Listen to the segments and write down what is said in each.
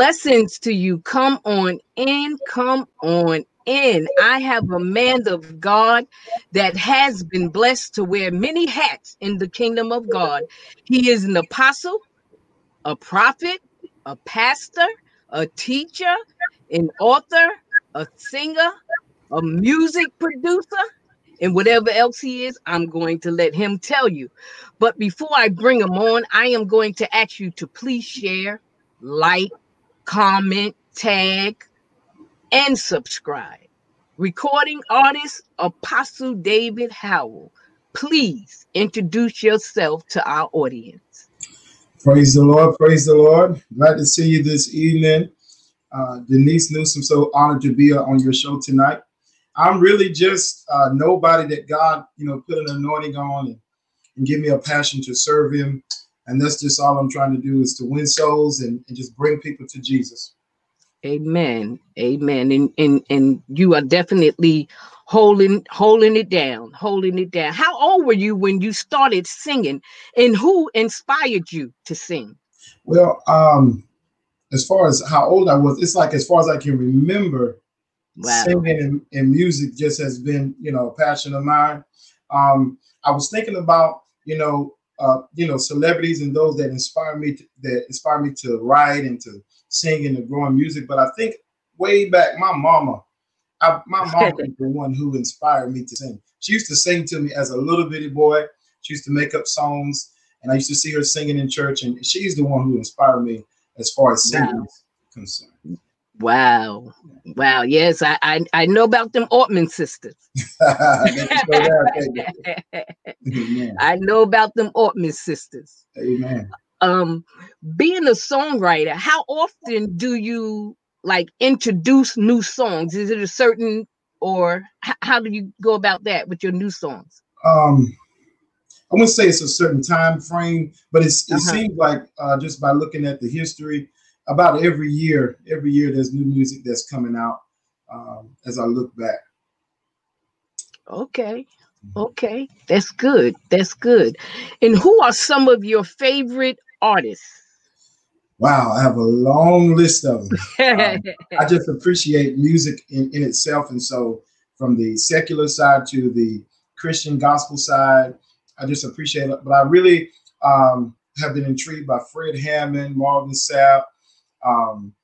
Blessings to you. Come on in. Come on in. I have a man of God that has been blessed to wear many hats in the kingdom of God. He is an apostle, a prophet, a pastor, a teacher, an author, a singer, a music producer, and whatever else he is, I'm going to let him tell you. But before I bring him on, I am going to ask you to please share, like, comment, tag, and subscribe. Recording artist Apostle David Howell, please introduce yourself to our audience. Praise the Lord. Praise the Lord. Glad to see you this evening. Uh, Denise Newsome, so honored to be on your show tonight. I'm really just uh, nobody that God, you know, put an anointing on and, and give me a passion to serve Him. And that's just all I'm trying to do is to win souls and, and just bring people to Jesus. Amen. Amen. And and and you are definitely holding holding it down, holding it down. How old were you when you started singing and who inspired you to sing? Well, um as far as how old I was, it's like as far as I can remember, wow. singing and, and, music just has been, you know, a passion of mine. Um, I was thinking about, you know, uh, you know, celebrities and those that inspire me to, that inspire me to write and to sing and to grow in music. But I think way back, my mama, I, my mom was the one who inspired me to sing. She used to sing to me as a little bitty boy. She used to make up songs, and I used to see her singing in church. And she's the one who inspired me as far as singing wow. is concerned. Wow. Wow. Yes, I I, I know about them Ortman sisters. I know about them Ortman sisters. Amen um being a songwriter how often do you like introduce new songs is it a certain or h- how do you go about that with your new songs um i wouldn't say it's a certain time frame but it's, it uh-huh. seems like uh, just by looking at the history about every year every year there's new music that's coming out um, as i look back okay. Okay, that's good. That's good. And who are some of your favorite artists? Wow, I have a long list of them. um, I just appreciate music in, in itself. And so, from the secular side to the Christian gospel side, I just appreciate it. But I really um, have been intrigued by Fred Hammond, Marvin Sapp. Um,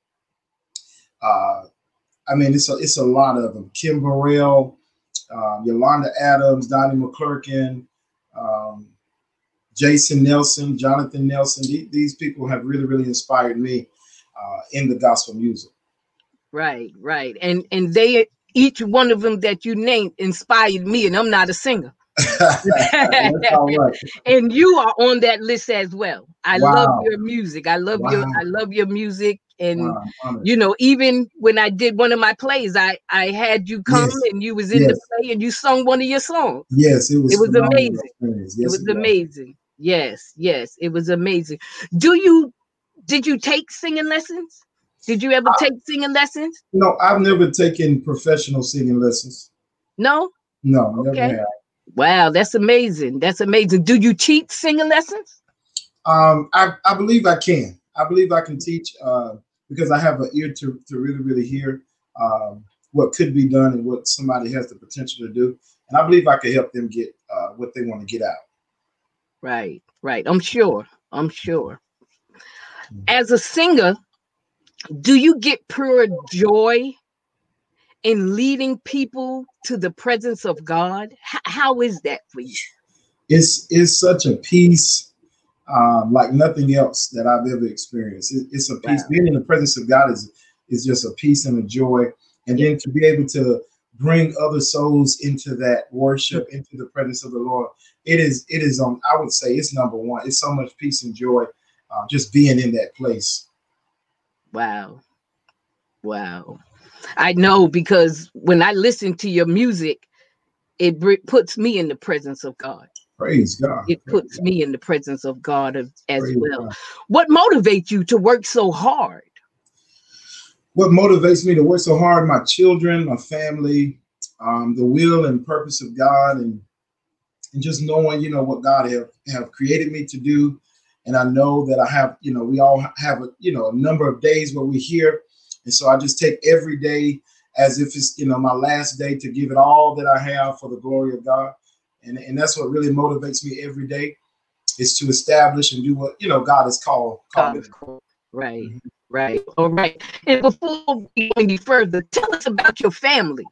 uh, I mean, it's a, it's a lot of them. Kim Burrell, uh, Yolanda Adams, Donnie McClurkin, um, Jason Nelson, Jonathan Nelson. These people have really, really inspired me uh, in the gospel music. Right, right, and and they each one of them that you named inspired me, and I'm not a singer. and you are on that list as well. I wow. love your music. I love wow. your I love your music. And wow, you know, even when I did one of my plays, I I had you come yes. and you was in yes. the play and you sung one of your songs. Yes, it was. It was amazing. Yes, it was it amazing. Yes, yes, it was amazing. Do you did you take singing lessons? Did you ever I, take singing lessons? No, I've never taken professional singing lessons. No? No, okay. Wow, that's amazing. That's amazing. Do you teach singing lessons? Um, I, I believe I can. I believe I can teach uh, because I have an ear to, to really, really hear um, what could be done and what somebody has the potential to do. And I believe I could help them get uh, what they want to get out. Right, right. I'm sure. I'm sure. Mm-hmm. As a singer, do you get pure joy in leading people to the presence of God? H- how is that for you? It's it's such a peace um, like nothing else that I've ever experienced. It, it's a peace. Wow. Being in the presence of God is is just a peace and a joy, and yeah. then to be able to bring other souls into that worship, into the presence of the Lord. It is, it is on, I would say it's number one. It's so much peace and joy uh, just being in that place. Wow. Wow. I know because when I listen to your music, it puts me in the presence of God. Praise God. It puts me in the presence of God as, as well. God. What motivates you to work so hard? what motivates me to work so hard my children my family um, the will and purpose of god and and just knowing you know what god have, have created me to do and I know that I have, you know, we all have a, you know, a number of days where we're here, and so I just take every day as if it's, you know, my last day to give it all that I have for the glory of God, and and that's what really motivates me every day, is to establish and do what you know God has called. called right, mm-hmm. right, all right. And before we go any further, tell us about your family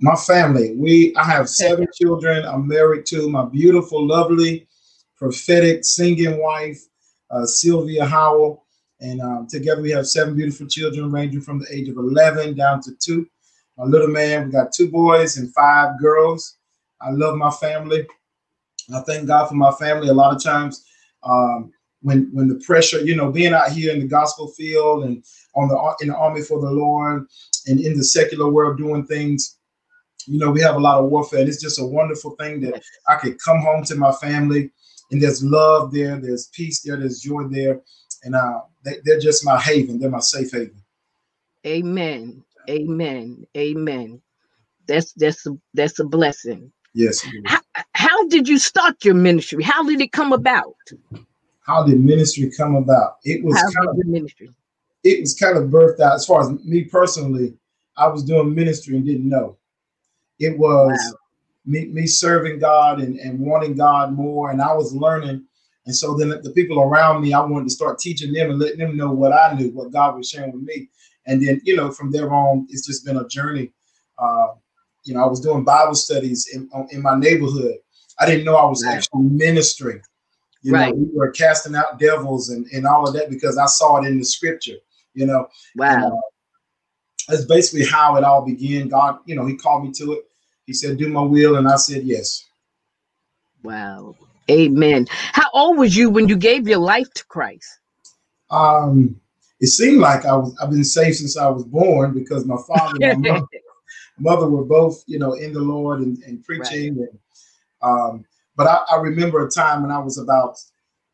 my family we i have seven children i'm married to my beautiful lovely prophetic singing wife, uh, Sylvia Howell. And um, together we have seven beautiful children ranging from the age of 11 down to two. My little man, we got two boys and five girls. I love my family. I thank God for my family. A lot of times, um, when when the pressure, you know, being out here in the gospel field and on the in the army for the Lord and in the secular world doing things, you know, we have a lot of warfare. And it's just a wonderful thing that I could come home to my family and there's love there, there's peace there, there's joy there, and uh, they, they're just my haven. They're my safe haven. Amen. Amen. Amen. That's that's a, that's a blessing. Yes. How, how did you start your ministry? How did it come about? How did ministry come about? It was how kind of ministry. It was kind of birthed out. As far as me personally, I was doing ministry and didn't know. It was wow me, me serving God and, and wanting God more. And I was learning. And so then the people around me, I wanted to start teaching them and letting them know what I knew, what God was sharing with me. And then, you know, from there on, it's just been a journey. Uh, you know, I was doing Bible studies in, in my neighborhood. I didn't know I was right. actually ministering. You right. know, we were casting out devils and, and all of that because I saw it in the scripture, you know. Wow. And, uh, that's basically how it all began. God, you know, He called me to it. He said, Do my will. And I said, Yes. Wow. Amen. How old was you when you gave your life to Christ? Um, it seemed like I was I've been saved since I was born because my father and my mother, mother, were both, you know, in the Lord and, and preaching. Right. And um, but I, I remember a time when I was about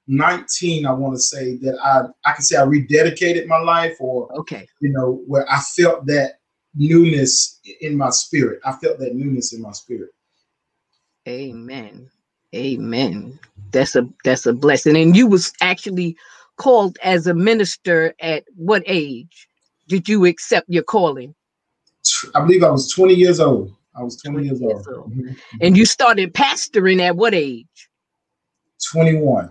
19, I want to say that I I can say I rededicated my life or okay, you know, where I felt that newness in my spirit. I felt that newness in my spirit. Amen. Amen. That's a that's a blessing. And you was actually called as a minister at what age did you accept your calling? I believe I was 20 years old. I was 20, 20 years, years, old. old. Mm-hmm. And you started pastoring at what age? 21.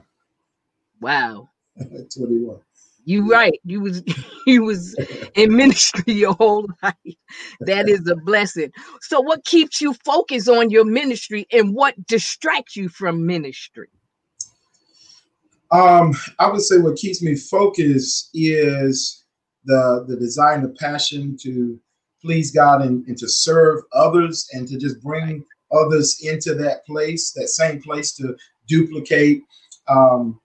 Wow. 21. You right. You was you was in ministry your whole life. That is a blessing. So what keeps you focused on your ministry and what distracts you from ministry? Um, I would say what keeps me focused is the the desire and the passion to please God and, and to serve others and to just bring others into that place, that same place to duplicate um,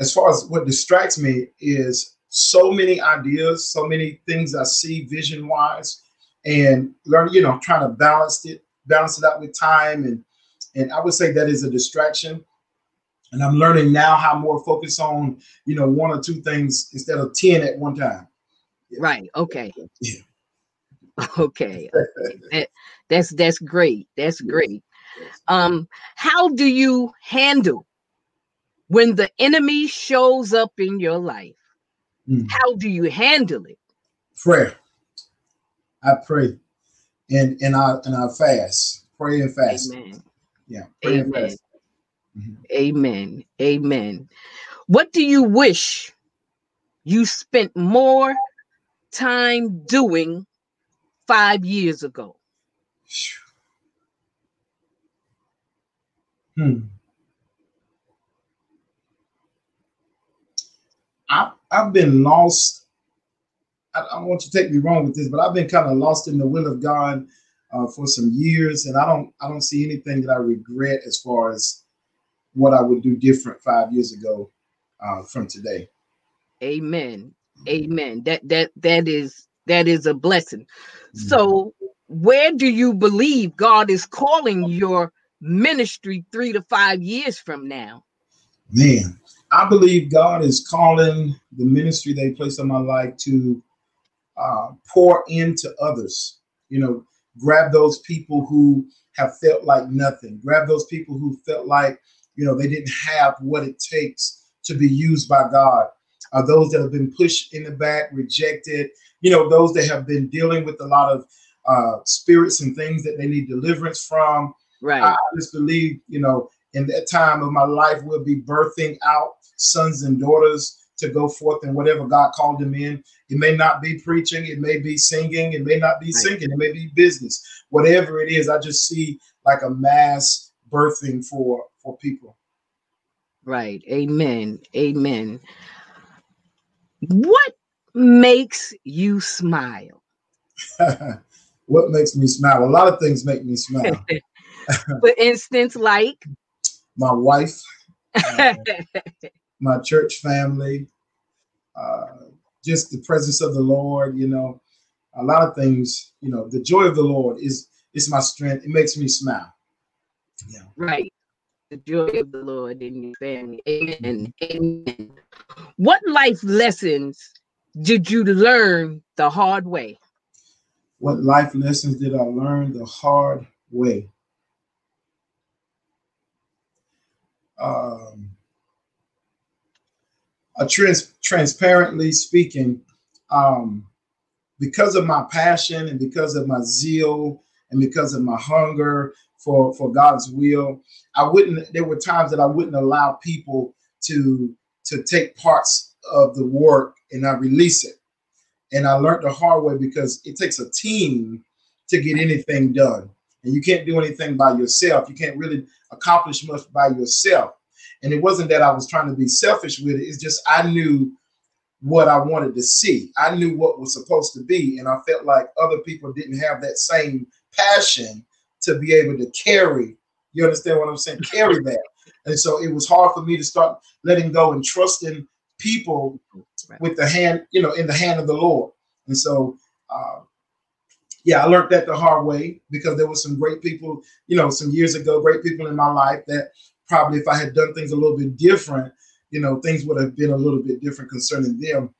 as far as what distracts me is so many ideas, so many things I see vision wise, and learn, you know, trying to balance it, balance it out with time, and and I would say that is a distraction. And I'm learning now how more focus on, you know, one or two things instead of ten at one time. Yeah. Right. Okay. Yeah. Okay. that, that's that's great. That's great. Um, how do you handle when the enemy shows up in your life, mm. how do you handle it? Prayer. I pray and and I and I fast. Pray and fast. Amen. Yeah. Amen. Mm-hmm. Amen. Amen. What do you wish you spent more time doing five years ago? Hmm. I, I've been lost. I, I want you to take me wrong with this, but I've been kind of lost in the will of God uh, for some years, and I don't I don't see anything that I regret as far as what I would do different five years ago uh, from today. Amen. Amen. That that that is that is a blessing. Mm-hmm. So, where do you believe God is calling your ministry three to five years from now? Man, I believe God is calling the ministry they placed on my life to uh, pour into others. You know, grab those people who have felt like nothing. Grab those people who felt like, you know, they didn't have what it takes to be used by God. Uh, those that have been pushed in the back, rejected, you know, those that have been dealing with a lot of uh, spirits and things that they need deliverance from. Right. I just believe, you know, in that time of my life, we'll be birthing out sons and daughters to go forth in whatever God called them in. It may not be preaching, it may be singing, it may not be right. singing, it may be business. Whatever it is, I just see like a mass birthing for for people. Right. Amen. Amen. What makes you smile? what makes me smile? A lot of things make me smile. For instance, like my wife, uh, my church family, uh, just the presence of the Lord. You know, a lot of things. You know, the joy of the Lord is is my strength. It makes me smile. Yeah. Right. The joy of the Lord in your family. Amen. Amen. What life lessons did you learn the hard way? What life lessons did I learn the hard way? Um, a trans- transparently speaking, um, because of my passion and because of my zeal and because of my hunger for for God's will, I wouldn't. There were times that I wouldn't allow people to to take parts of the work and I release it. And I learned the hard way because it takes a team to get anything done. And you can't do anything by yourself. You can't really accomplish much by yourself. And it wasn't that I was trying to be selfish with it. It's just I knew what I wanted to see. I knew what was supposed to be. And I felt like other people didn't have that same passion to be able to carry. You understand what I'm saying? Carry that. And so it was hard for me to start letting go and trusting people right. with the hand, you know, in the hand of the Lord. And so, uh, yeah, I learned that the hard way because there were some great people, you know, some years ago, great people in my life that probably if I had done things a little bit different, you know, things would have been a little bit different concerning them.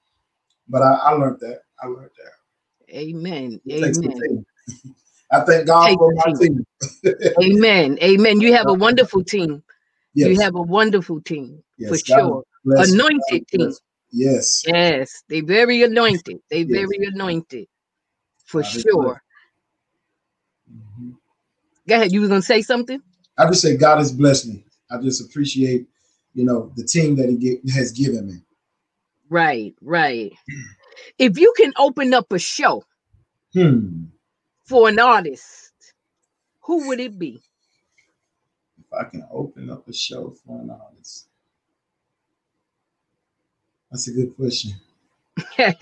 But I, I learned that. I learned that. Amen. Amen. I thank God Take for my team. Amen. Amen. You have a wonderful team. Yes. You have a wonderful team yes, for sure. Anointed team. Yes. Yes. They very anointed. They yes. very anointed. For God sure. Mm-hmm. Go ahead. You were gonna say something? I just say God has blessed me. I just appreciate, you know, the team that He get, has given me. Right, right. if you can open up a show hmm. for an artist, who would it be? If I can open up a show for an artist, that's a good question. uh,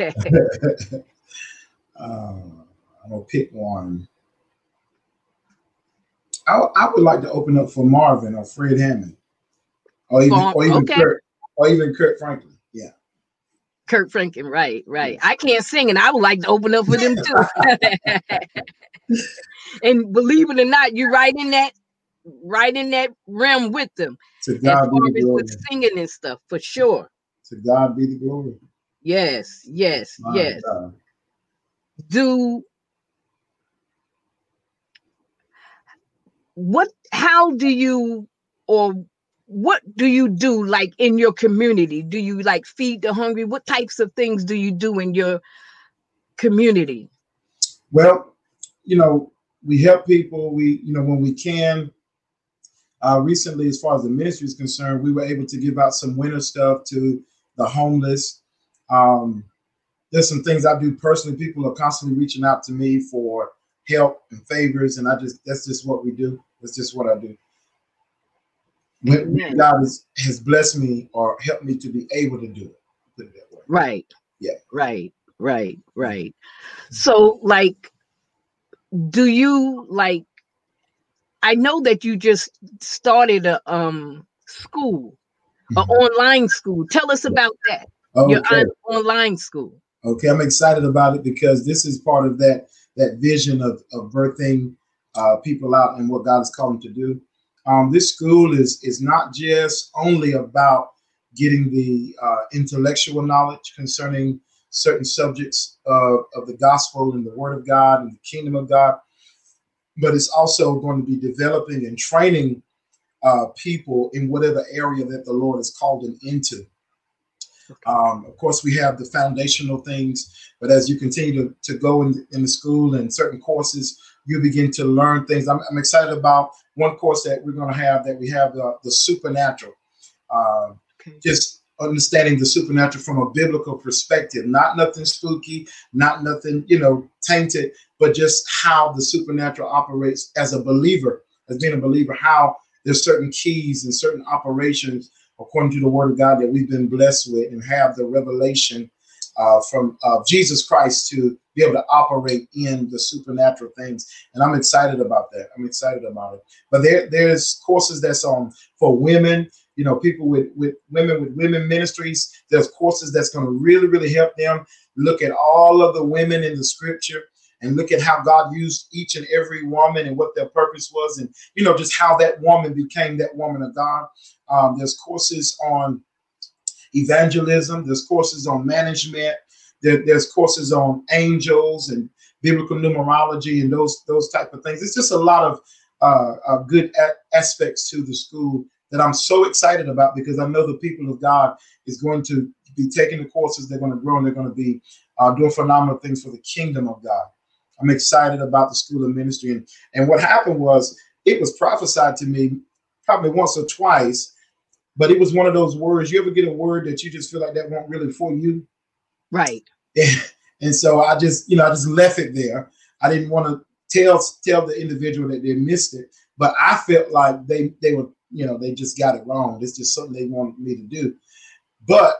I'm gonna pick one. I, I would like to open up for Marvin or Fred Hammond, or even, or even okay. Kirk, or even Kirk Franklin. Yeah. Kirk Franklin, right, right. I can't sing, and I would like to open up for them too. and believe it or not, you're right in that, right in that realm with them. To God be the glory. With singing and stuff, for sure. To God be the glory. Yes, yes, My yes. God. Do what how do you or what do you do like in your community? Do you like feed the hungry? What types of things do you do in your community? Well you know we help people we you know when we can. Uh, recently as far as the ministry is concerned we were able to give out some winter stuff to the homeless. Um, there's some things i do personally. People are constantly reaching out to me for help and favors and i just that's just what we do that's just what I do. When God is, has blessed me or helped me to be able to do it. Put it that way. Right. Yeah. Right. Right. Right. So, like, do you like? I know that you just started a um school, an mm-hmm. online school. Tell us about that. Okay. Your on- online school. Okay, I'm excited about it because this is part of that that vision of, of birthing uh, people out and what God has called them to do. Um, this school is is not just only about getting the uh, intellectual knowledge concerning certain subjects of, of the gospel and the word of God and the kingdom of God, but it's also going to be developing and training uh, people in whatever area that the Lord has called them into. Um, of course, we have the foundational things, but as you continue to, to go in, in the school and certain courses, you begin to learn things. I'm, I'm excited about one course that we're going to have that we have the, the supernatural. Uh, okay. Just understanding the supernatural from a biblical perspective, not nothing spooky, not nothing, you know, tainted, but just how the supernatural operates as a believer, as being a believer, how there's certain keys and certain operations according to the word of God that we've been blessed with and have the revelation uh, from uh, Jesus Christ to be able to operate in the supernatural things. And I'm excited about that. I'm excited about it. But there, there's courses that's on for women, you know, people with, with women with women ministries. There's courses that's going to really, really help them look at all of the women in the scripture and look at how God used each and every woman and what their purpose was, and you know, just how that woman became that woman of God. Um, there's courses on evangelism. There's courses on management. There, there's courses on angels and biblical numerology and those those type of things. It's just a lot of uh, uh, good a- aspects to the school that I'm so excited about because I know the people of God is going to be taking the courses. They're going to grow and they're going to be uh, doing phenomenal things for the kingdom of God. I'm excited about the school of ministry. And, and what happened was it was prophesied to me probably once or twice but it was one of those words. You ever get a word that you just feel like that won't really for you? Right. and so I just, you know, I just left it there. I didn't want to tell tell the individual that they missed it, but I felt like they they were, you know, they just got it wrong. It's just something they wanted me to do. But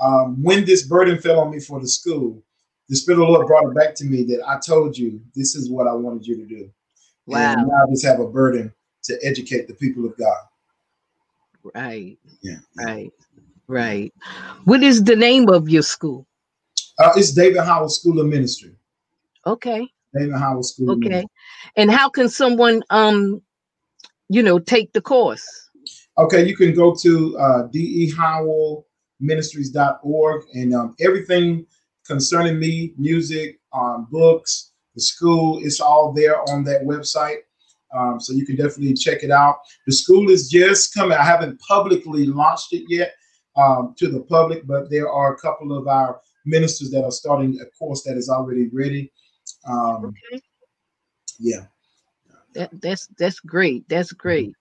um, when this burden fell on me for the school, the Spirit of the Lord brought it back to me that I told you this is what I wanted you to do. Wow. And now I just have a burden to educate the people of God. Right. Yeah. Right. Right. What is the name of your school? Uh, it's David Howell School of Ministry. Okay. David Howell School. Okay. And how can someone, um, you know, take the course? Okay, you can go to uh, dehowellministries.org and um, everything concerning me, music, um, books, the school, it's all there on that website. Um, so you can definitely check it out. The school is just coming. I haven't publicly launched it yet um, to the public, but there are a couple of our ministers that are starting a course that is already ready. Um, okay. Yeah. That, that's that's great. That's great.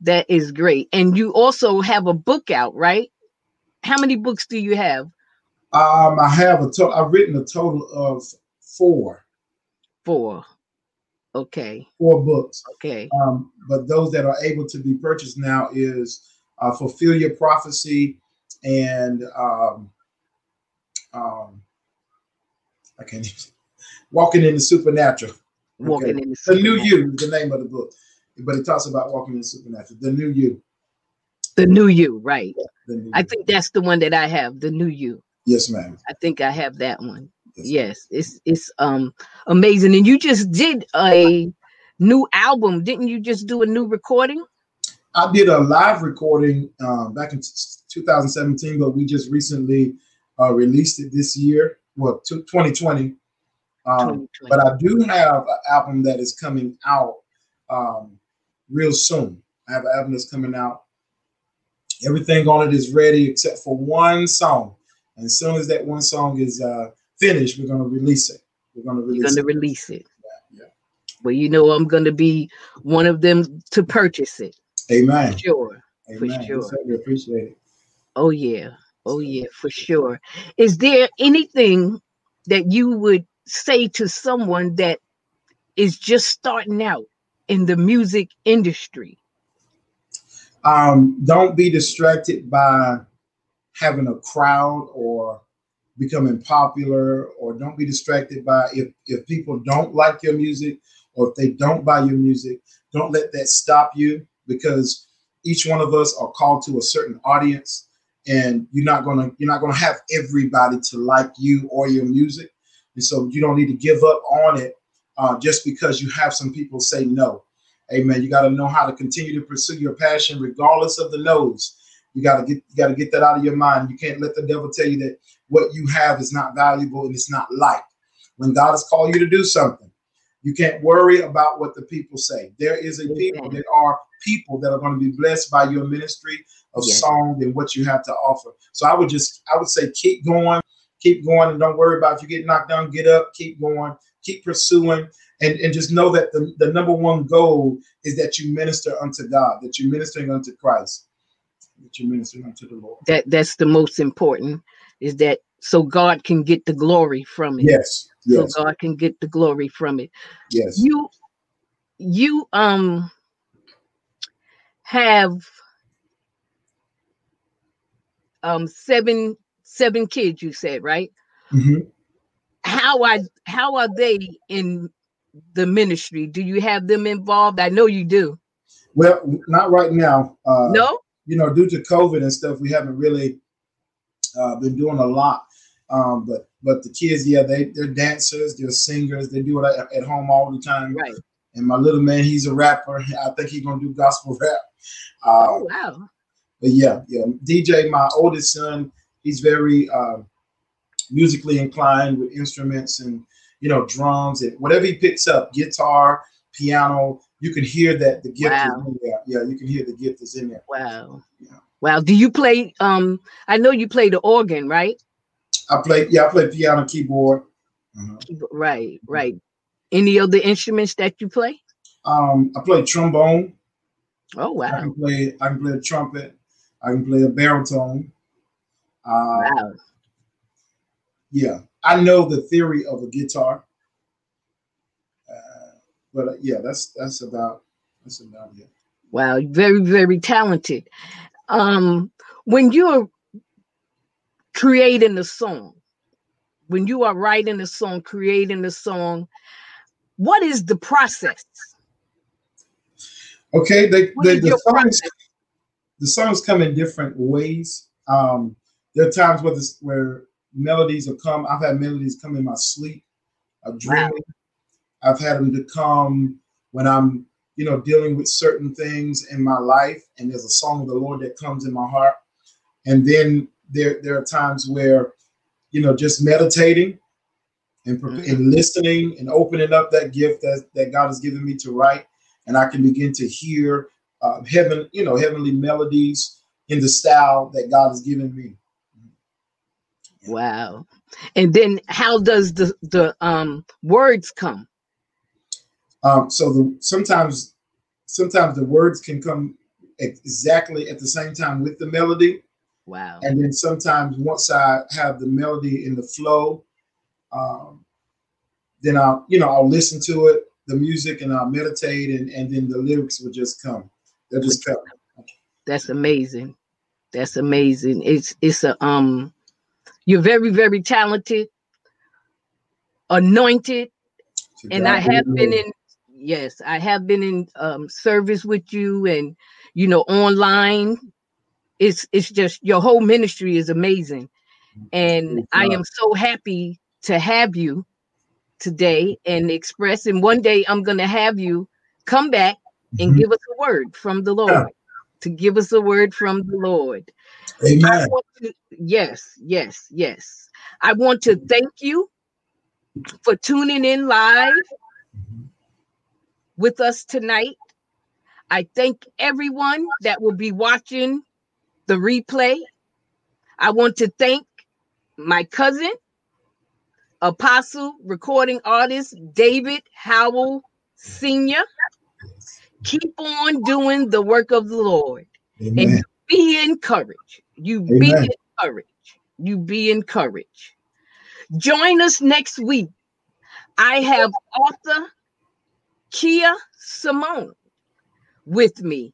That is great. And you also have a book out, right? How many books do you have? Um, I have a total. I've written a total of four. Four. Okay. Four books. Okay. Um, but those that are able to be purchased now is uh, Fulfill Your Prophecy and um, um, I can't even, Walking in the Supernatural. Walking okay. in the Supernatural. The New You is the name of the book. But it talks about walking in the supernatural. The new you. The new you, right. Yeah, new I you. think that's the one that I have, the new you. Yes, ma'am. I think I have that one yes it's it's um amazing. And you just did a new album. Didn't you just do a new recording? I did a live recording um, back in 2017 but we just recently uh, released it this year. Well 2020 um, but i do have an album that is coming out um, real soon. I have an album that's coming out. Everything on it is ready except for one song. And as soon as that one song is uh, finished, we're going to release it. We're going to release. You're going to release it. Yeah, yeah. Well, you know, I'm going to be one of them to purchase it. Amen. For sure. Amen. For sure. We appreciate it. Oh yeah. Oh yeah, for sure. Is there anything that you would say to someone that is just starting out in the music industry? Um, don't be distracted by having a crowd or becoming popular or don't be distracted by if if people don't like your music or if they don't buy your music don't let that stop you because each one of us are called to a certain audience and you're not to you're not to have everybody to like you or your music. And so you don't need to give up on it uh, just because you have some people say no. Amen. You got to know how to continue to pursue your passion regardless of the no's. You got to get you got to get that out of your mind. You can't let the devil tell you that what you have is not valuable and it's not like. When God has called you to do something, You can't worry about what the people say. There is a people, there are people that are going to be blessed by your ministry of song and what you have to offer. So I would just, I would say, keep going, keep going, and don't worry about if you get knocked down, get up, keep going, keep pursuing, and, and just know that the, the number one goal is that you minister unto God, that you're ministering unto Christ, that you're ministering unto the Lord. That that's the most important, is that so God can get the glory from it. Yes. yes. So God can get the glory from it. Yes. You you um have um seven seven kids you said right mm-hmm. how are how are they in the ministry do you have them involved i know you do well not right now uh no you know due to covid and stuff we haven't really uh, been doing a lot um but but the kids yeah they they're dancers they're singers they do it at, at home all the time right and my little man he's a rapper i think he's gonna do gospel rap uh, oh, wow but yeah, yeah. DJ, my oldest son, he's very uh, musically inclined with instruments and you know drums and whatever he picks up, guitar, piano. You can hear that the gift wow. is in there. Yeah, you can hear the gift is in there. Wow. Yeah. Wow. Do you play? Um, I know you play the organ, right? I play. Yeah, I play piano, keyboard. Uh-huh. Right, right. Any other instruments that you play? Um, I play trombone. Oh wow! I can play. I can play a trumpet. I can play a baritone. Uh, wow. Yeah, I know the theory of a guitar, uh, but uh, yeah, that's that's about that's about it. Wow, very very talented. Um, when you're creating a song, when you are writing a song, creating a song, what is the process? Okay, they, they the songs, the songs come in different ways. Um, there are times where this, where melodies will come. I've had melodies come in my sleep, of dreaming. Wow. I've had them to come when I'm, you know, dealing with certain things in my life, and there's a song of the Lord that comes in my heart. And then there there are times where, you know, just meditating and, mm-hmm. and listening and opening up that gift that, that God has given me to write, and I can begin to hear uh, heaven, you know, heavenly melodies in the style that God has given me. Wow. And then how does the the um words come? Um, so the sometimes sometimes the words can come exactly at the same time with the melody. Wow. And then sometimes once I have the melody in the flow, um, then I'll, you know, I'll listen to it, the music, and I'll meditate, and, and then the lyrics will just come. They'll just come. That's amazing. That's amazing. It's it's a um you're very, very talented, anointed, and I have been in yes, I have been in um service with you and you know online. It's it's just your whole ministry is amazing. And I am so happy to have you today and express. And one day I'm gonna have you come back and mm-hmm. give us a word from the Lord. Yeah. To give us a word from the Lord. Amen. To, yes, yes, yes. I want to thank you for tuning in live with us tonight. I thank everyone that will be watching the replay. I want to thank my cousin, apostle, recording artist David Howell Sr keep on doing the work of the Lord. Amen. And be encouraged. You Amen. be encouraged. You be encouraged. Join us next week. I have author Kia Simone with me.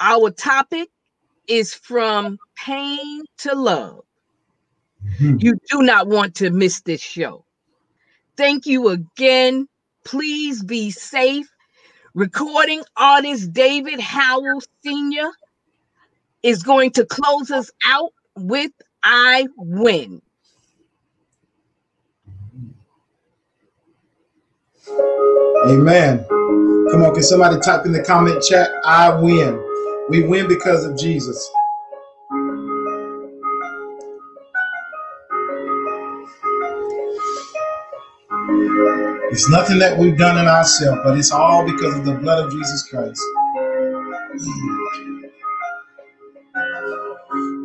Our topic is from pain to love. Mm-hmm. You do not want to miss this show. Thank you again. Please be safe Recording artist David Howell Sr. is going to close us out with I Win. Amen. Come on, can somebody type in the comment chat? I win. We win because of Jesus. It's nothing that we've done in ourselves, but it's all because of the blood of Jesus Christ.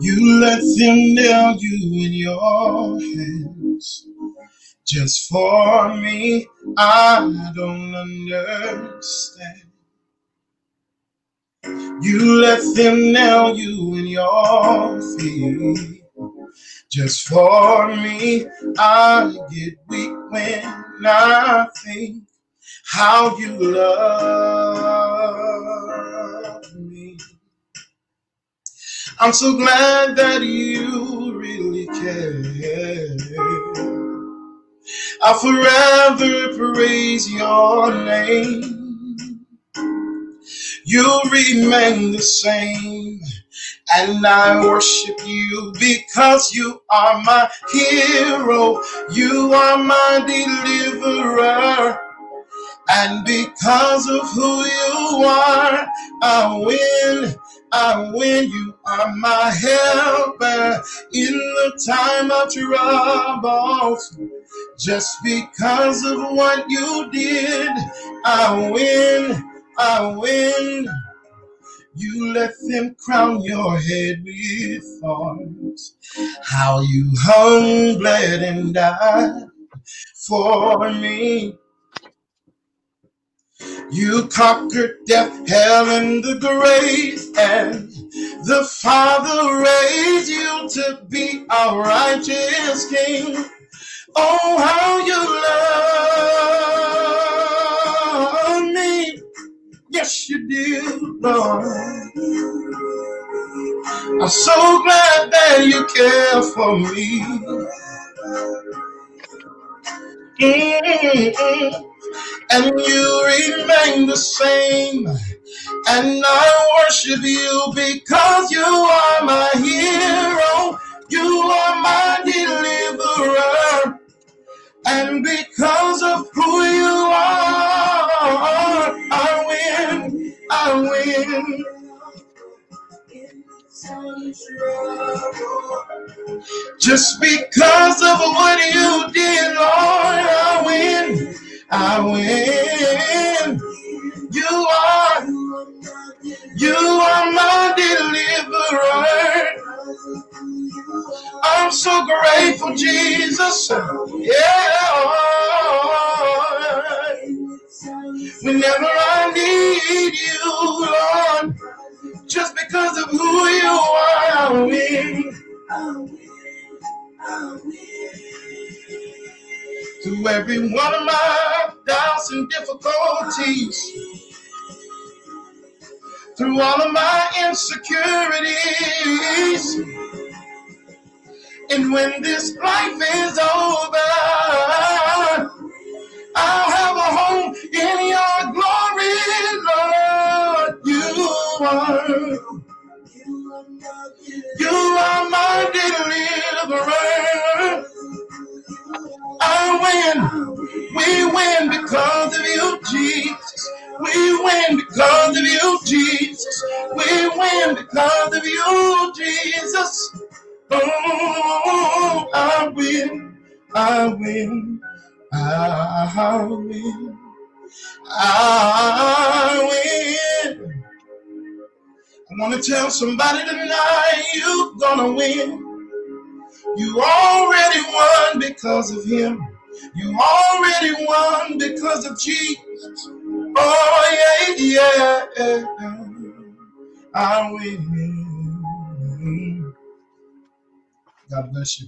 You let them nail you in your hands. Just for me, I don't understand. You let them nail you in your feet. Just for me, I get weak when I think how you love me. I'm so glad that you really care. I'll forever praise your name. You remain the same. And I worship you because you are my hero. You are my deliverer. And because of who you are, I win. I win. You are my helper in the time of trouble. Just because of what you did, I win. I win. You let them crown your head with thorns. How you hung, bled, and died for me. You conquered death, hell, and the grave, and the Father raised you to be our righteous King. Oh, how you love me. Yes, you did, Lord. I'm so glad that you care for me. Mm-mm. And you remain the same. And I worship you because you are my hero. You are my deliverer. And because of who you are, I win. I win. Just because of what you did, Lord, I win. I win. You are, you are my deliverer. I'm so grateful, Jesus. Yeah. Whenever I need you, Lord, just because of who you are, I win. Through every one of my doubts and difficulties, through all of my insecurities, and when this life is over, I'll have a home in your glory, Lord. You are, you are my deliverer. I win. We win because of you, Jesus. We win because of you, Jesus. We win because of you, Jesus. Oh, I win. I win. I win. I win. I want to tell somebody tonight you're gonna win. You already won because of him. You already won because of Jesus. Oh yeah, yeah. I win. God bless you.